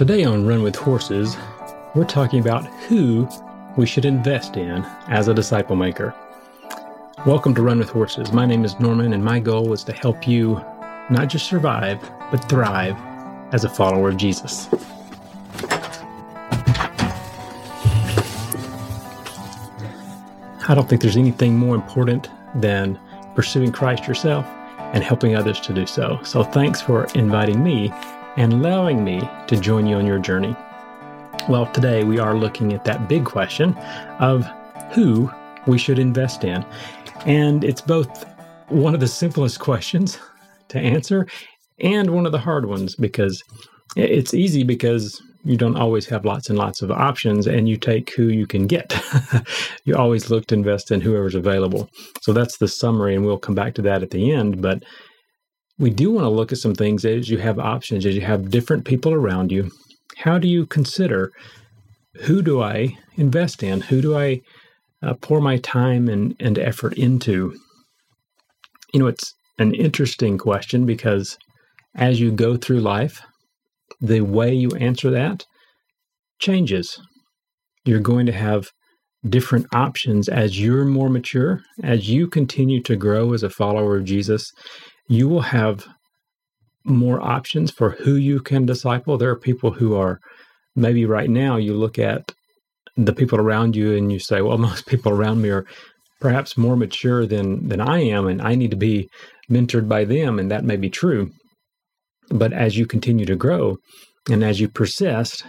Today on Run with Horses, we're talking about who we should invest in as a disciple maker. Welcome to Run with Horses. My name is Norman, and my goal is to help you not just survive, but thrive as a follower of Jesus. I don't think there's anything more important than pursuing Christ yourself and helping others to do so. So thanks for inviting me and allowing me to join you on your journey. Well, today we are looking at that big question of who we should invest in. And it's both one of the simplest questions to answer and one of the hard ones because it's easy because you don't always have lots and lots of options and you take who you can get. you always look to invest in whoever's available. So that's the summary, and we'll come back to that at the end. But we do want to look at some things as you have options, as you have different people around you. How do you consider who do I invest in? Who do I uh, pour my time and, and effort into? You know, it's an interesting question because as you go through life, the way you answer that changes. You're going to have different options as you're more mature, as you continue to grow as a follower of Jesus you will have more options for who you can disciple. There are people who are maybe right now you look at the people around you and you say, well, most people around me are perhaps more mature than than I am, and I need to be mentored by them, and that may be true. But as you continue to grow and as you persist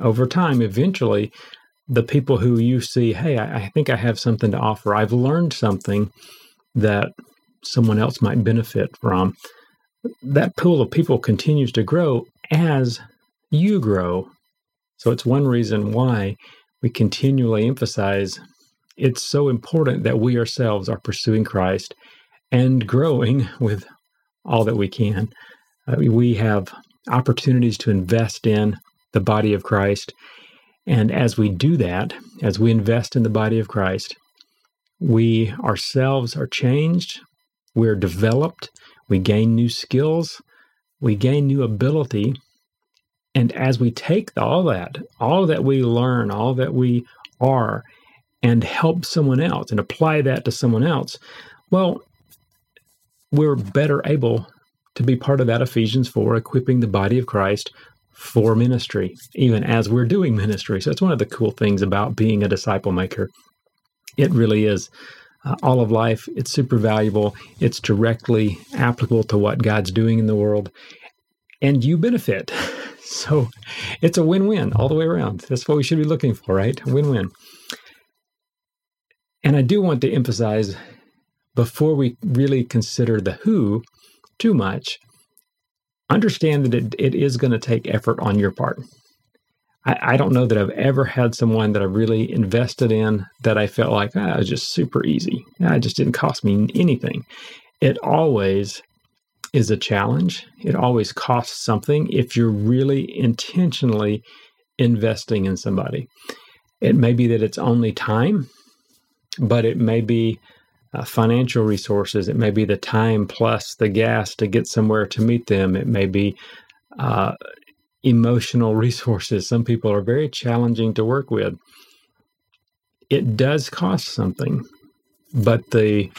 over time, eventually the people who you see, hey, I, I think I have something to offer. I've learned something that someone else might benefit from, that pool of people continues to grow as you grow. So it's one reason why we continually emphasize it's so important that we ourselves are pursuing Christ and growing with all that we can. Uh, we have opportunities to invest in the body of Christ. And as we do that, as we invest in the body of Christ, we ourselves are changed, we're developed, we gain new skills, we gain new ability. And as we take all that, all that we learn, all that we are, and help someone else and apply that to someone else, well, we're better able to be part of that Ephesians 4, equipping the body of Christ for ministry, even as we're doing ministry. So it's one of the cool things about being a disciple maker. It really is uh, all of life. It's super valuable. It's directly applicable to what God's doing in the world, and you benefit. So it's a win win all the way around. That's what we should be looking for, right? Win win. And I do want to emphasize before we really consider the who too much, understand that it, it is going to take effort on your part. I, I, don't know that I've ever had someone that I really invested in that I felt like ah, was just super easy. It just didn't cost me anything. It always is a challenge. It always costs something if you're really intentionally investing in somebody. It may be that it's only time, but it may be uh, financial resources. It may be the time plus the gas to get somewhere to meet them. It may be uh, emotional resources. Some people are very challenging to work with. It does cost something, but the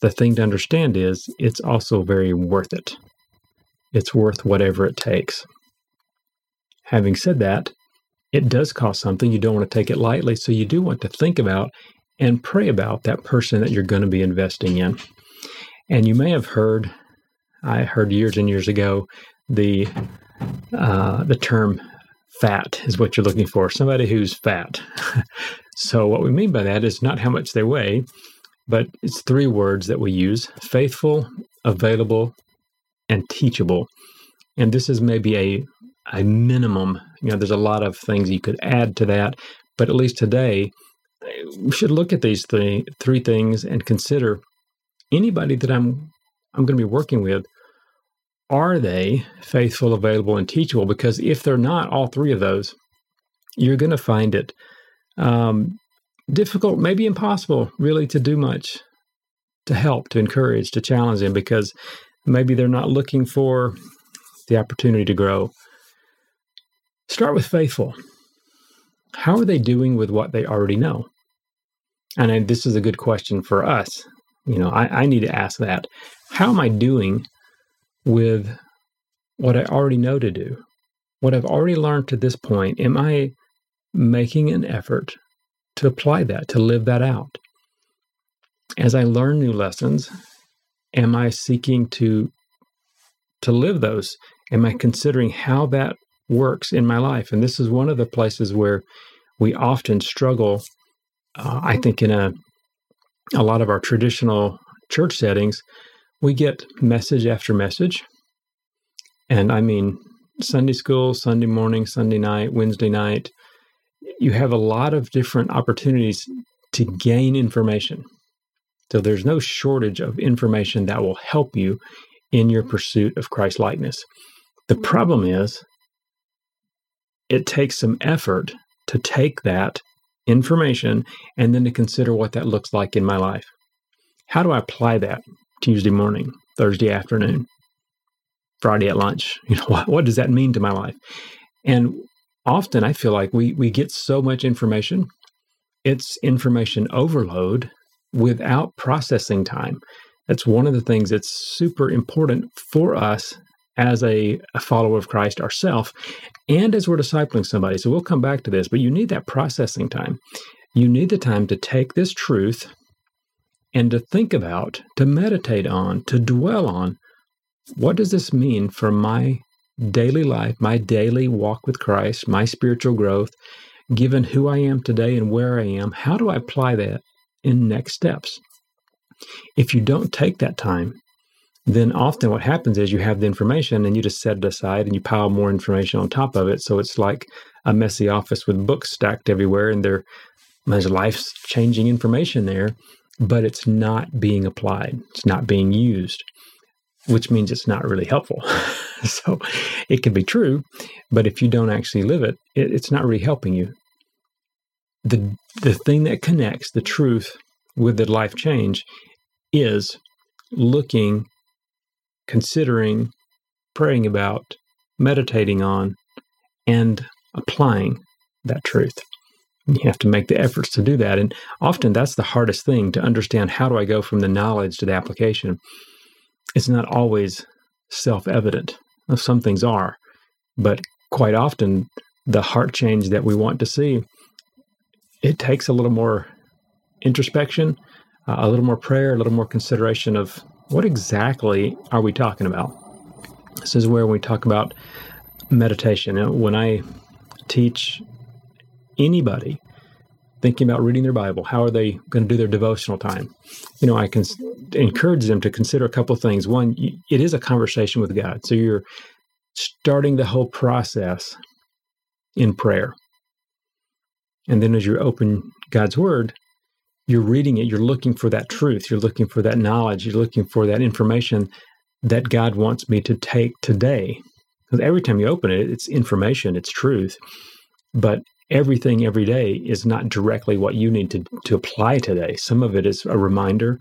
the thing to understand is it's also very worth it. It's worth whatever it takes. Having said that, it does cost something. You don't want to take it lightly, so you do want to think about and pray about that person that you're going to be investing in. And you may have heard, I heard years and years ago, the uh, the term fat is what you're looking for somebody who's fat. so, what we mean by that is not how much they weigh, but it's three words that we use faithful, available, and teachable. And this is maybe a, a minimum. You know, there's a lot of things you could add to that, but at least today, we should look at these three, three things and consider anybody that I'm I'm going to be working with are they faithful, available, and teachable? Because if they're not, all three of those, you're going to find it um, difficult, maybe impossible, really, to do much to help, to encourage, to challenge them because maybe they're not looking for the opportunity to grow. Start with faithful. How are they doing with what they already know? And I, this is a good question for us. You know, I, I need to ask that. How am I doing with what I already know to do? What I've already learned to this point, am I making an effort to apply that, to live that out? As I learn new lessons, am I seeking to to live those? Am I considering how that works in my life? And this is one of the places where we often struggle. Uh, I think in a a lot of our traditional church settings, we get message after message, and I mean Sunday school, Sunday morning, Sunday night, Wednesday night. You have a lot of different opportunities to gain information. So there's no shortage of information that will help you in your pursuit of Christ likeness. The problem is it takes some effort to take that information and then to consider what that looks like in my life. How do I apply that Tuesday morning, Thursday afternoon, Friday at lunch? You know, what, what does that mean to my life? And often I feel like we we get so much information, it's information overload without processing time. That's one of the things that's super important for us as a, a follower of Christ ourselves and as we're discipling somebody. So we'll come back to this, but you need that processing time. You need the time to take this truth and to think about, to meditate on, to dwell on what does this mean for my daily life, my daily walk with Christ, my spiritual growth, given who I am today and where I am? How do I apply that in next steps. If you don't take that time, then often what happens is you have the information and you just set it aside and you pile more information on top of it. So it's like a messy office with books stacked everywhere and there, there's life changing information there, but it's not being applied, it's not being used, which means it's not really helpful. so it can be true, but if you don't actually live it, it it's not really helping you the the thing that connects the truth with the life change is looking, considering, praying about, meditating on, and applying that truth. You have to make the efforts to do that. And often that's the hardest thing to understand how do I go from the knowledge to the application. It's not always self evident. Some things are, but quite often the heart change that we want to see it takes a little more introspection, uh, a little more prayer, a little more consideration of what exactly are we talking about. This is where we talk about meditation. When I teach anybody thinking about reading their Bible, how are they going to do their devotional time? You know, I can encourage them to consider a couple of things. One, it is a conversation with God. So you're starting the whole process in prayer. And then as you open God's word, you're reading it, you're looking for that truth, you're looking for that knowledge, you're looking for that information that God wants me to take today. Because every time you open it, it's information, it's truth. But everything every day is not directly what you need to, to apply today. Some of it is a reminder,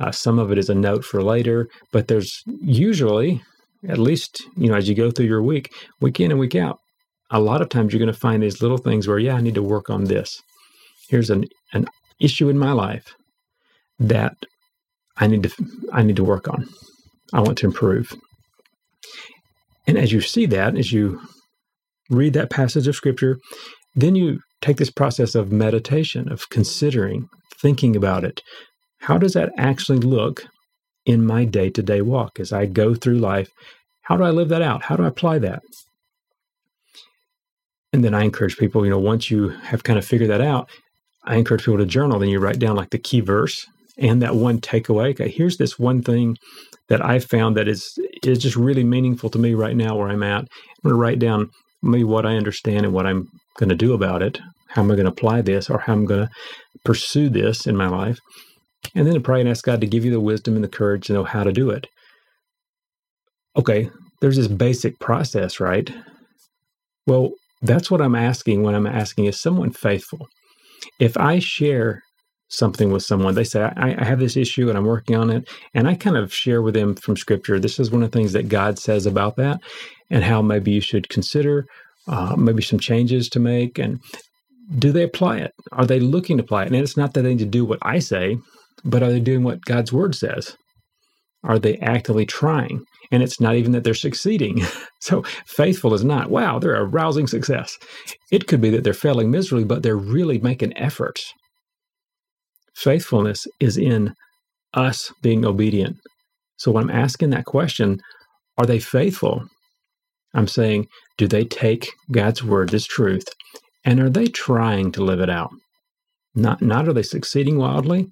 uh, some of it is a note for later, but there's usually, at least, you know, as you go through your week, week in and week out, a lot of times you're going to find these little things where, yeah, I need to work on this. Here's an, an issue in my life that I need to I need to work on. I want to improve. And as you see that, as you read that passage of scripture, then you take this process of meditation, of considering, thinking about it. How does that actually look in my day to day walk as I go through life? How do I live that out? How do I apply that? And then I encourage people, you know, once you have kind of figured that out, I encourage people to journal. Then you write down like the key verse and that one takeaway. Okay, here's this one thing that I found that is is just really meaningful to me right now where I'm at. I'm going to write down maybe what I understand and what I'm going to do about it. How am I going to apply this or how I'm going to pursue this in my life? And then to pray and ask God to give you the wisdom and the courage to know how to do it. Okay, there's this basic process, right? Well, that's what I'm asking when I'm asking is someone faithful? If I share something with someone, they say, I, I, have this issue and I'm working on it. And I kind of share with them from scripture, this is one of the things that God says about that and how maybe you should consider uh, maybe some changes to make, and do they apply it? Are they looking to apply it? And it's not that they need to do what I say, but are they doing what God's word says? Are they actively trying? And it's not even that they're succeeding. so faithful is not, wow, they're a rousing success. It could be that they're failing miserably, but they're really making efforts. Faithfulness is in us being obedient. So when I'm asking that question, are they faithful? I'm saying, do they take God's word as truth and are they trying to live it out? Not, not are they succeeding wildly,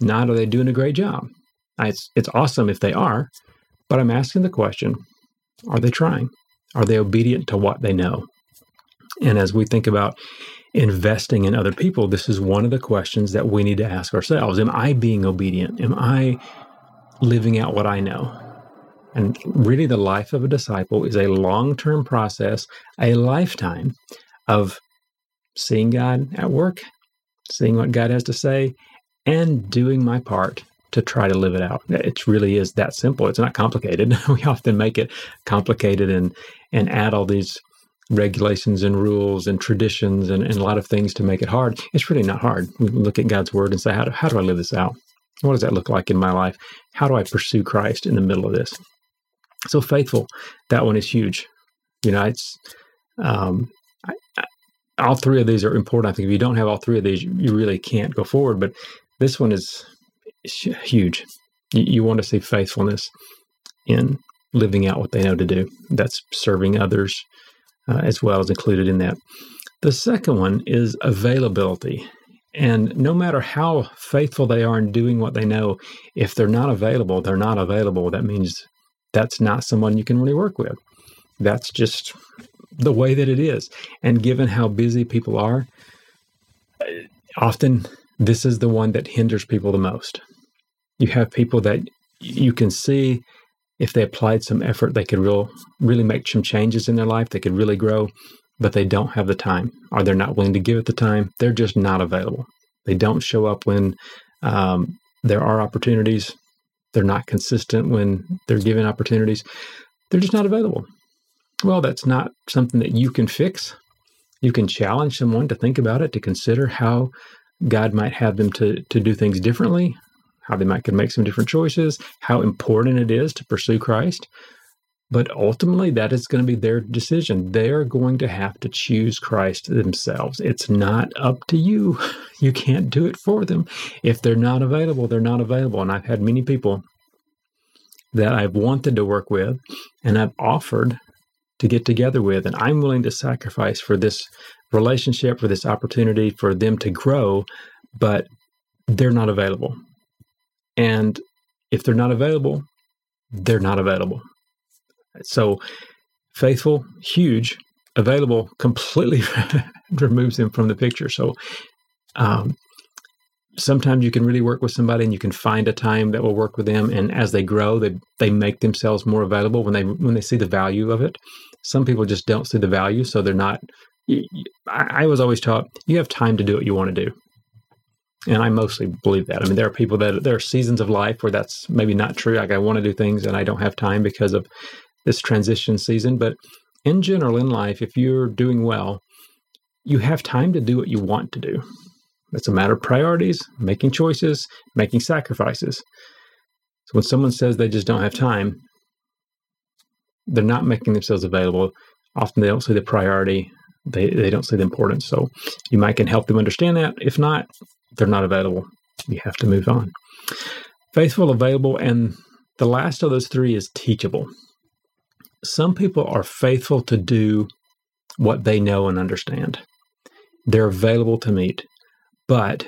not are they doing a great job. It's, it's awesome if they are, but I'm asking the question are they trying? Are they obedient to what they know? And as we think about investing in other people, this is one of the questions that we need to ask ourselves Am I being obedient? Am I living out what I know? And really, the life of a disciple is a long term process, a lifetime of seeing God at work, seeing what God has to say, and doing my part to try to live it out. It really is that simple. It's not complicated. we often make it complicated and and add all these regulations and rules and traditions and, and a lot of things to make it hard. It's really not hard. We look at God's word and say, how do, how do I live this out? What does that look like in my life? How do I pursue Christ in the middle of this? So faithful, that one is huge. You know, it's um, I, I, all three of these are important. I think if you don't have all three of these, you really can't go forward. But this one is huge. You, you want to see faithfulness in living out what they know to do. That's serving others uh, as well as included in that. The second one is availability. And no matter how faithful they are in doing what they know, if they're not available, they're not available. That means that's not someone you can really work with. That's just the way that it is. And given how busy people are, often this is the one that hinders people the most. You have people that you can see if they applied some effort, they could real, really make some changes in their life. They could really grow, but they don't have the time or they're not willing to give it the time. They're just not available. They don't show up when um, there are opportunities. They're not consistent when they're given opportunities. They're just not available. Well, that's not something that you can fix. You can challenge someone to think about it, to consider how God might have them to, to do things differently, how they might could make some different choices, how important it is to pursue Christ. But ultimately, that is going to be their decision. They're going to have to choose Christ themselves. It's not up to you. You can't do it for them. If they're not available, they're not available. And I've had many people that I've wanted to work with and I've offered to get together with. And I'm willing to sacrifice for this relationship, for this opportunity, for them to grow, but they're not available. And if they're not available, they're not available. So, faithful, huge, available completely removes them from the picture. So, um, sometimes you can really work with somebody and you can find a time that will work with them and as they grow they they make themselves more available when they when they see the value of it some people just don't see the value so they're not I, I was always taught you have time to do what you want to do and I mostly believe that. I mean, there are people that there are seasons of life where that's maybe not true. Like I want to do things and I don't have time because of this transition season. But in general, in life, if you're doing well, you have time to do what you want to do. It's a matter of priorities, making choices, making sacrifices. So when someone says they just don't have time, they're not making themselves available. Often they don't see the priority, they, they don't see the importance. So you might can help them understand that. If not, they're not available. You have to move on. Faithful, available, and the last of those three is teachable. Some people are faithful to do what they know and understand. They're available to meet. But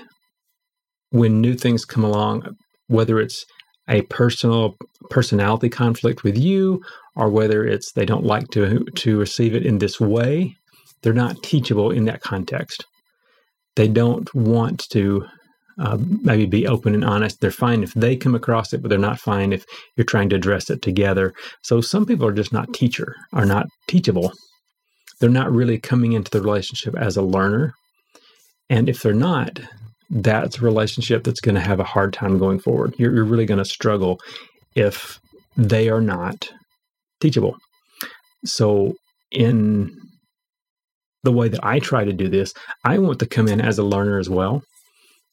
when new things come along, whether it's a personal personality conflict with you or whether it's they don't like to to receive it in this way, they're not teachable in that context they don't want to uh, maybe be open and honest. They're fine if they come across it, but they're not fine if you're trying to address it together. So some people are just not teacher, are not teachable. They're not really coming into the relationship as a learner. And if they're not, that's a relationship that's going to have a hard time going forward. You're, you're really going to struggle if they are not teachable. So in the way that I try to do this, I want to come in as a learner as well.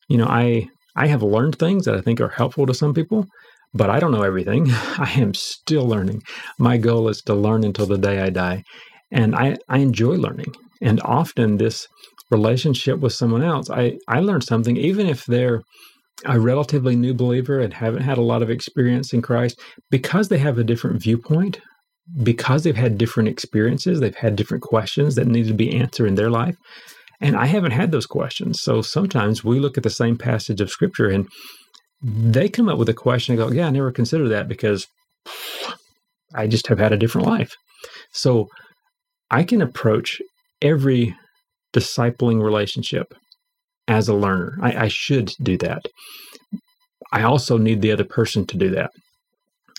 You know, I I have learned things that I think are helpful to some people, but I don't know everything. I am still learning. My goal is to learn until the day I die. And I, I enjoy learning. And often this relationship with someone else, I, I learn something, even if they're a relatively new believer and haven't had a lot of experience in Christ, because they have a different viewpoint, because they've had different experiences, they've had different questions that need to be answered in their life. And I haven't had those questions. So sometimes we look at the same passage of scripture and they come up with a question and go, Yeah, I never considered that because I just have had a different life. So I can approach every discipling relationship as a learner. I, I, should do that. I also need the other person to do that.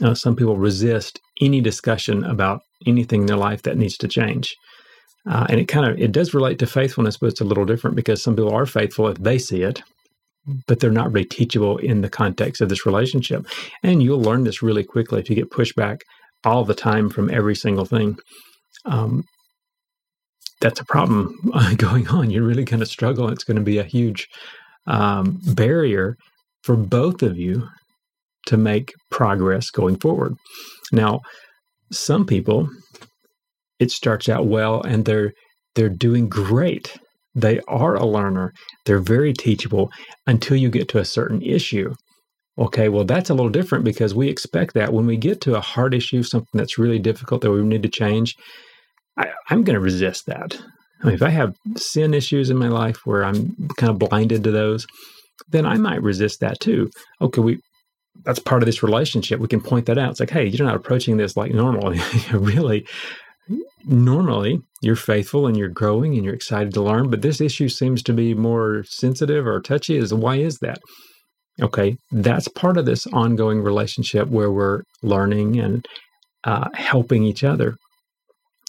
Uh, some people resist any discussion about anything in their life that needs to change. Uh, and it kind of it does relate to faithfulness, but it's a little different because some people are faithful if they see it, but they're not really teachable in the context of this relationship. And you'll learn this really quickly if you get pushback all the time from every single thing. Um, that's a problem going on. You're really going to struggle. It's going to be a huge um, barrier for both of you to make progress going forward. Now, some people, it starts out well and they're they're doing great they are a learner. They're very teachable until you get to a certain issue. Okay, well, that's a little different because we expect that when we get to a hard issue, something that's really difficult that we need to change, I, am going to resist that. I mean, if I have sin issues in my life where I'm kind of blinded to those, then I might resist that too. Okay, we that's part of this relationship. We can point that out. It's like, hey, you're not approaching this like normal. really, normally you're faithful and you're growing and you're excited to learn, but this issue seems to be more sensitive or touchy. Is why is that? Okay, that's part of this ongoing relationship where we're learning and uh, helping each other.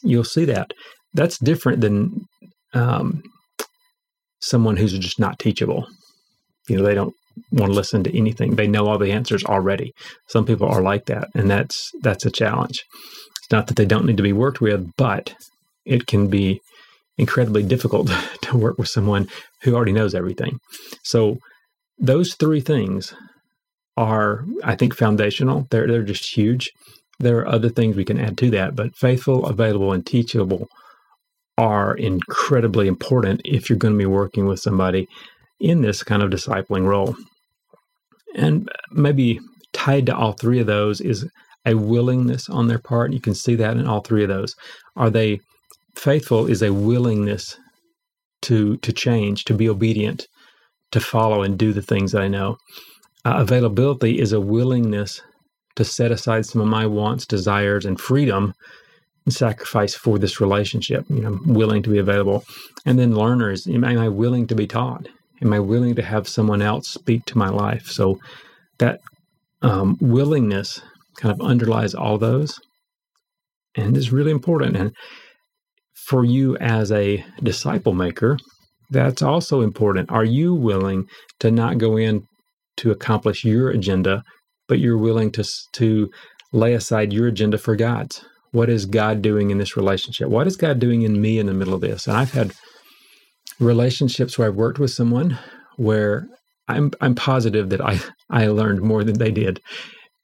You'll see that. That's different than um, someone who's just not teachable. You know, they don't want to listen to anything. They know all the answers already. Some people are like that, and that's that's a challenge. It's not that they don't need to be worked with, but it can be incredibly difficult to work with someone who already knows everything. So those three things are, I think, foundational. They're they're just huge. There are other things we can add to that, but faithful, available, and teachable are incredibly important if you're going to be working with somebody in this kind of discipling role. And maybe tied to all three of those is a willingness on their part. You can see that in all three of those. Are they faithful? Is a willingness to to change, to be obedient, to follow and do the things I know. Uh, availability is a willingness to set aside some of my wants, desires, and freedom and sacrifice for this relationship. You know, I'm willing to be available. And then learners, am I willing to be taught? Am I willing to have someone else speak to my life? So that um, willingness kind of underlies all those and is really important. And for you as a disciple maker, that's also important. Are you willing to not go in to accomplish your agenda, but you're willing to to lay aside your agenda for God's? What is God doing in this relationship? What is God doing in me in the middle of this? And I've had relationships where I've worked with someone where I'm I'm positive that I I learned more than they did,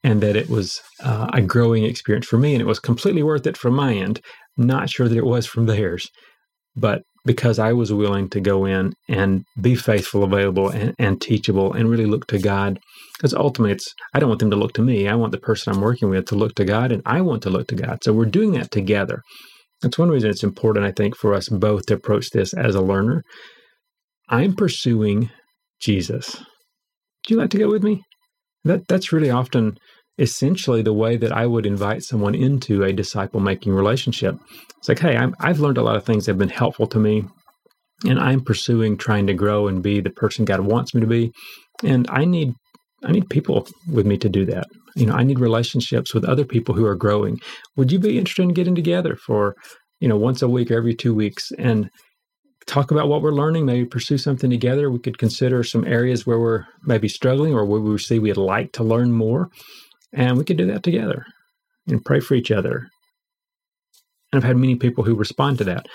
and that it was uh, a growing experience for me and it was completely worth it from my end. Not sure that it was from theirs, but because I was willing to go in and be faithful, available, and, and teachable, and really look to God. Because ultimately, it's I don't want them to look to me. I want the person I'm working with to look to God, and I want to look to God. So we're doing that together. That's one reason it's important, I think, for us both to approach this as a learner. I'm pursuing Jesus. Do you like to go with me? That that's really often essentially the way that I would invite someone into a disciple making relationship. It's like, hey, i have learned a lot of things that have been helpful to me, and I'm pursuing trying to grow and be the person God wants me to be, and I need I need people with me to do that. You know, I need relationships with other people who are growing. Would you be interested in getting together for, you know, once a week or every two weeks and talk about what we're learning, maybe pursue something together. We could consider some areas where we're maybe struggling or where we see we'd like to learn more. And we could do that together and pray for each other. And I've had many people who respond to that.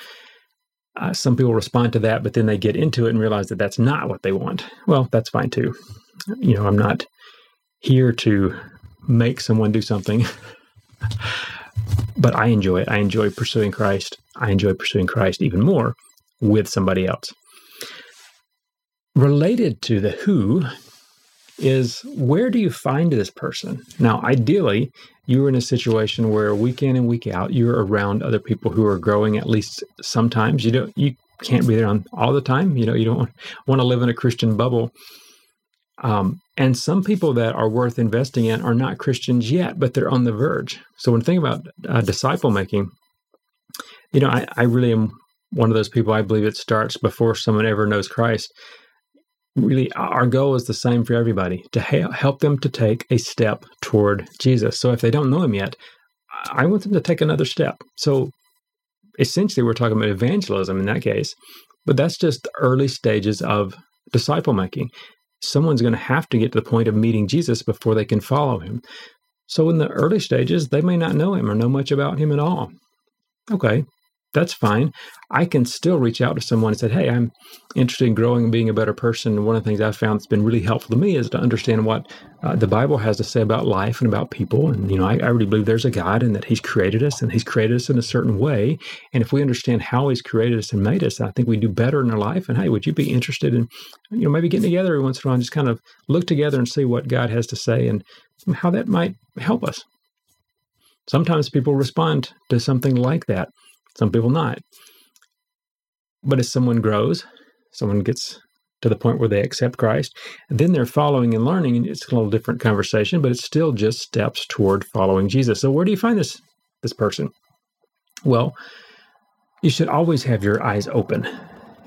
Uh, some people respond to that, but then they get into it and realize that that's not what they want. Well, that's fine too. You know, I'm not here to make someone do something, but I enjoy it. I enjoy pursuing Christ. I enjoy pursuing Christ even more with somebody else. Related to the who is where do you find this person? Now, ideally, you're in a situation where week in and week out, you're around other people who are growing at least sometimes. You don't, you can't be there on all the time. You know, you don't want to live in a Christian bubble. Um, and some people that are worth investing in are not Christians yet, but they're on the verge. So when thinking about uh, disciple making, you know, I, I really am one of those people. I believe it starts before someone ever knows Christ really our goal is the same for everybody to help them to take a step toward Jesus. So if they don't know him yet, I want them to take another step. So essentially, we're talking about evangelism in that case, but that's just the early stages of disciple making. Someone's going to have to get to the point of meeting Jesus before they can follow him. So in the early stages, they may not know him or know much about him at all. Okay, that's fine. I can still reach out to someone and say, Hey, I'm interested in growing and being a better person. And one of the things I've found that's been really helpful to me is to understand what uh, the Bible has to say about life and about people. And, you know, I, I really believe there's a God and that He's created us and He's created us in a certain way. And if we understand how He's created us and made us, I think we do better in our life. And hey, would you be interested in, you know, maybe getting together every once in a while and just kind of look together and see what God has to say and how that might help us? Sometimes people respond to something like that some people not. But as someone grows, someone gets to the point where they accept Christ, then they're following and learning, and it's a little different conversation, but it's still just steps toward following Jesus. So where do you find this this person? Well, you should always have your eyes open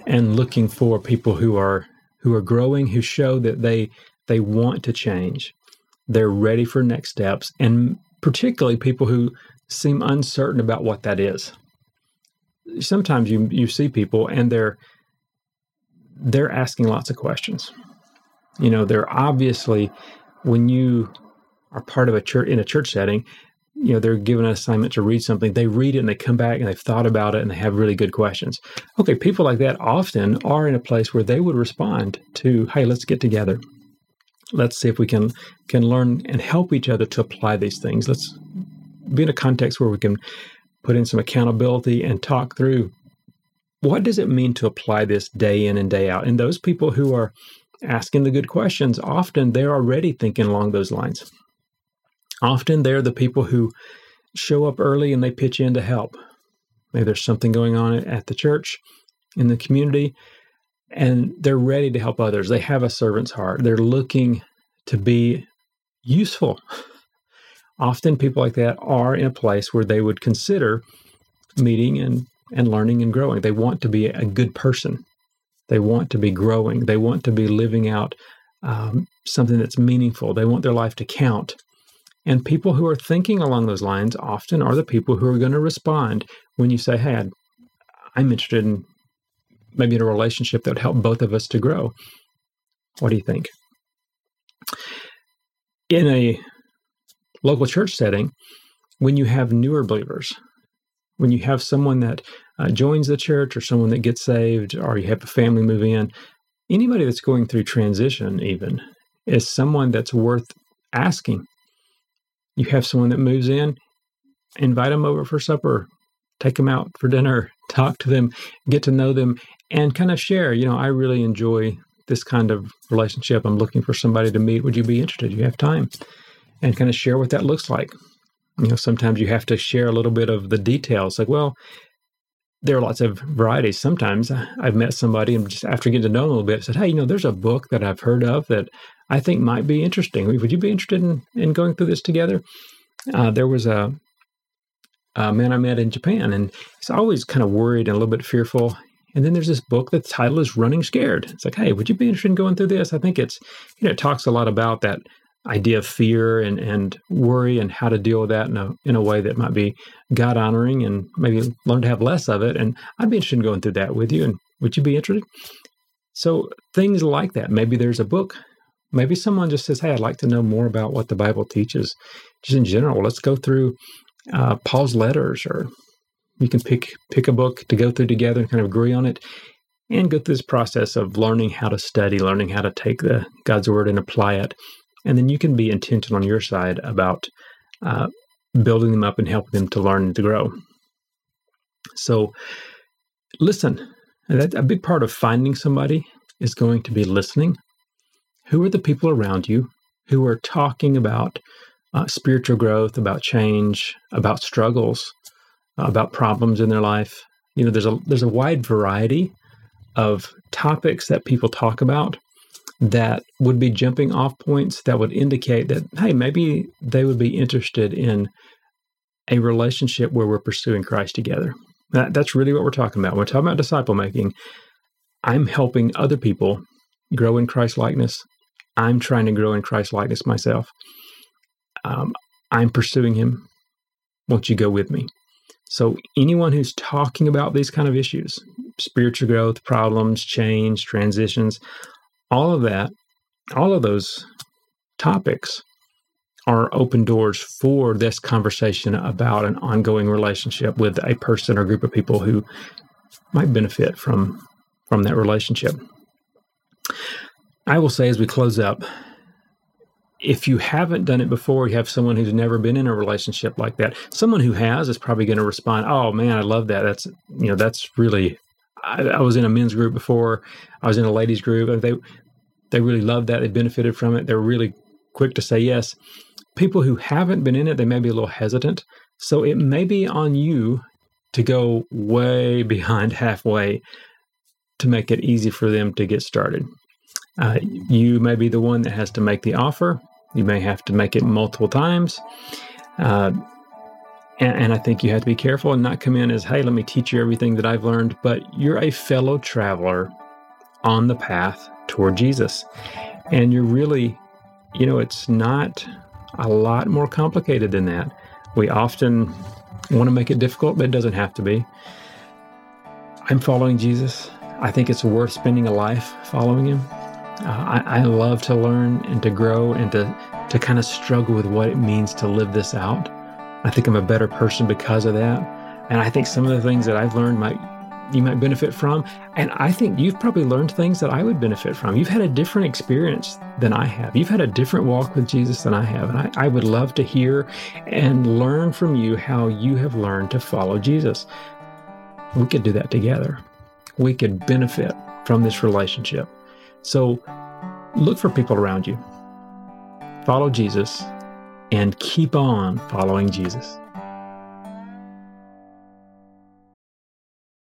and looking for people who are who are growing, who show that they they want to change. They're ready for next steps, and particularly people who seem uncertain about what that is sometimes you you see people and they're they're asking lots of questions. You know, they're obviously when you are part of a church in a church setting, you know, they're given an assignment to read something. They read it and they come back and they've thought about it and they have really good questions. Okay, people like that often are in a place where they would respond to, "Hey, let's get together. Let's see if we can can learn and help each other to apply these things. Let's be in a context where we can put in some accountability and talk through what does it mean to apply this day in and day out? And those people who are asking the good questions, often they're already thinking along those lines. Often they're the people who show up early and they pitch in to help. Maybe there's something going on at the church, in the community, and they're ready to help others. They have a servant's heart. They're looking to be useful often people like that are in a place where they would consider meeting and, and learning and growing. They want to be a good person. They want to be growing. They want to be living out um, something that's meaningful. They want their life to count. And people who are thinking along those lines often are the people who are going to respond when you say, Hey, I'm interested in maybe in a relationship that would help both of us to grow. What do you think? In a local church setting, when you have newer believers, when you have someone that uh, joins the church or someone that gets saved, or you have a family move in, anybody that's going through transition, even, is someone that's worth asking. You have someone that moves in, invite them over for supper, take them out for dinner, talk to them, get to know them, and kind of share. You know, I really enjoy this kind of relationship. I'm looking for somebody to meet. Would you be interested? You have time and kind of share what that looks like. You know, sometimes you have to share a little bit of the details. Like, well, there are lots of varieties. Sometimes I've met somebody and just after getting to know them a little bit, said, "Hey, you know, there's a book that I've heard of that I think might be interesting. Would you be interested in in going through this together?" Uh, there was a, a man I met in Japan, and he's always kind of worried and a little bit fearful. And then there's this book. The title is "Running Scared." It's like, "Hey, would you be interested in going through this?" I think it's, you know, it talks a lot about that idea of fear and, and worry and how to deal with that in a, in a way that might be God honoring and maybe learn to have less of it. And I'd be interested in going through that with you. And would you be interested? So things like that. Maybe there's a book. Maybe someone just says, Hey, I'd like to know more about what the Bible teaches. Just in general, let's go through uh, Paul's letters or You can pick pick a book to go through together and kind of agree on it, and go through this process of learning how to study, learning how to take the God's word and apply it, and then you can be intentional on your side about uh, building them up and helping them to learn and to grow. So, listen. a big part of finding somebody is going to be listening. Who are the people around you who are talking about uh, spiritual growth, about change, about struggles, about problems in their life. You know, there's a there's a wide variety of topics that people talk about that would be jumping off points that would indicate that hey, maybe they would be interested in a relationship where we're pursuing Christ together. That, that's really what we're talking about. We're talking about disciple making. I'm helping other people grow in Christ likeness. I'm trying to grow in Christ likeness myself. Um, I'm pursuing Him. Won't you go with me? So, anyone who's talking about these kind of issues, spiritual growth, problems, change, transitions, all of that, all of those topics are open doors for this conversation about an ongoing relationship with a person or group of people who might benefit from from that relationship. I will say as we close up, if you haven't done it before, you have someone who's never been in a relationship like that. Someone who has is probably going to respond, "Oh man, I love that. That's you know that's really." I, I, was in a men's group before. I was in a ladies group. They they really loved that. They benefited from it. They're really quick to say yes. People who haven't been in it, they may be a little hesitant. So it may be on you to go way behind halfway to make it easy for them to get started. Uh, you may be the one that has to make the offer. You may have to make it multiple times. Uh, and, and, I think you have to be careful and not come in as, hey, let me teach you everything that I've learned. But you're a fellow traveler on the path toward Jesus. And you're really, you know, it's not a lot more complicated than that. We often want to make it difficult, but it doesn't have to be. I'm following Jesus. I think it's worth spending a life following him. Uh, I, I, love to learn and to grow and to, to kind of struggle with what it means to live this out. I think I'm a better person because of that. And I think some of the things that I've learned might you might benefit from. And I think you've probably learned things that I would benefit from. You've had a different experience than I have. You've had a different walk with Jesus than I have. And I, I would love to hear and learn from you how you have learned to follow Jesus. We could do that together we could benefit from this relationship. So look for people around you, follow Jesus, and keep on following Jesus.